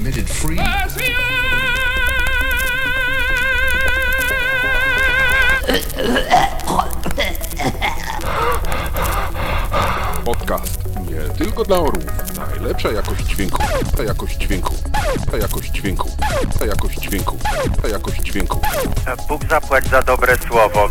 free. Podcast nie tylko dla orłów. Najlepsza jakość dźwięku. Ta jakość dźwięku. Ta jakość dźwięku. Ta jakość dźwięku. Ta jakość dźwięku. Bóg zapłać za dobre słowo.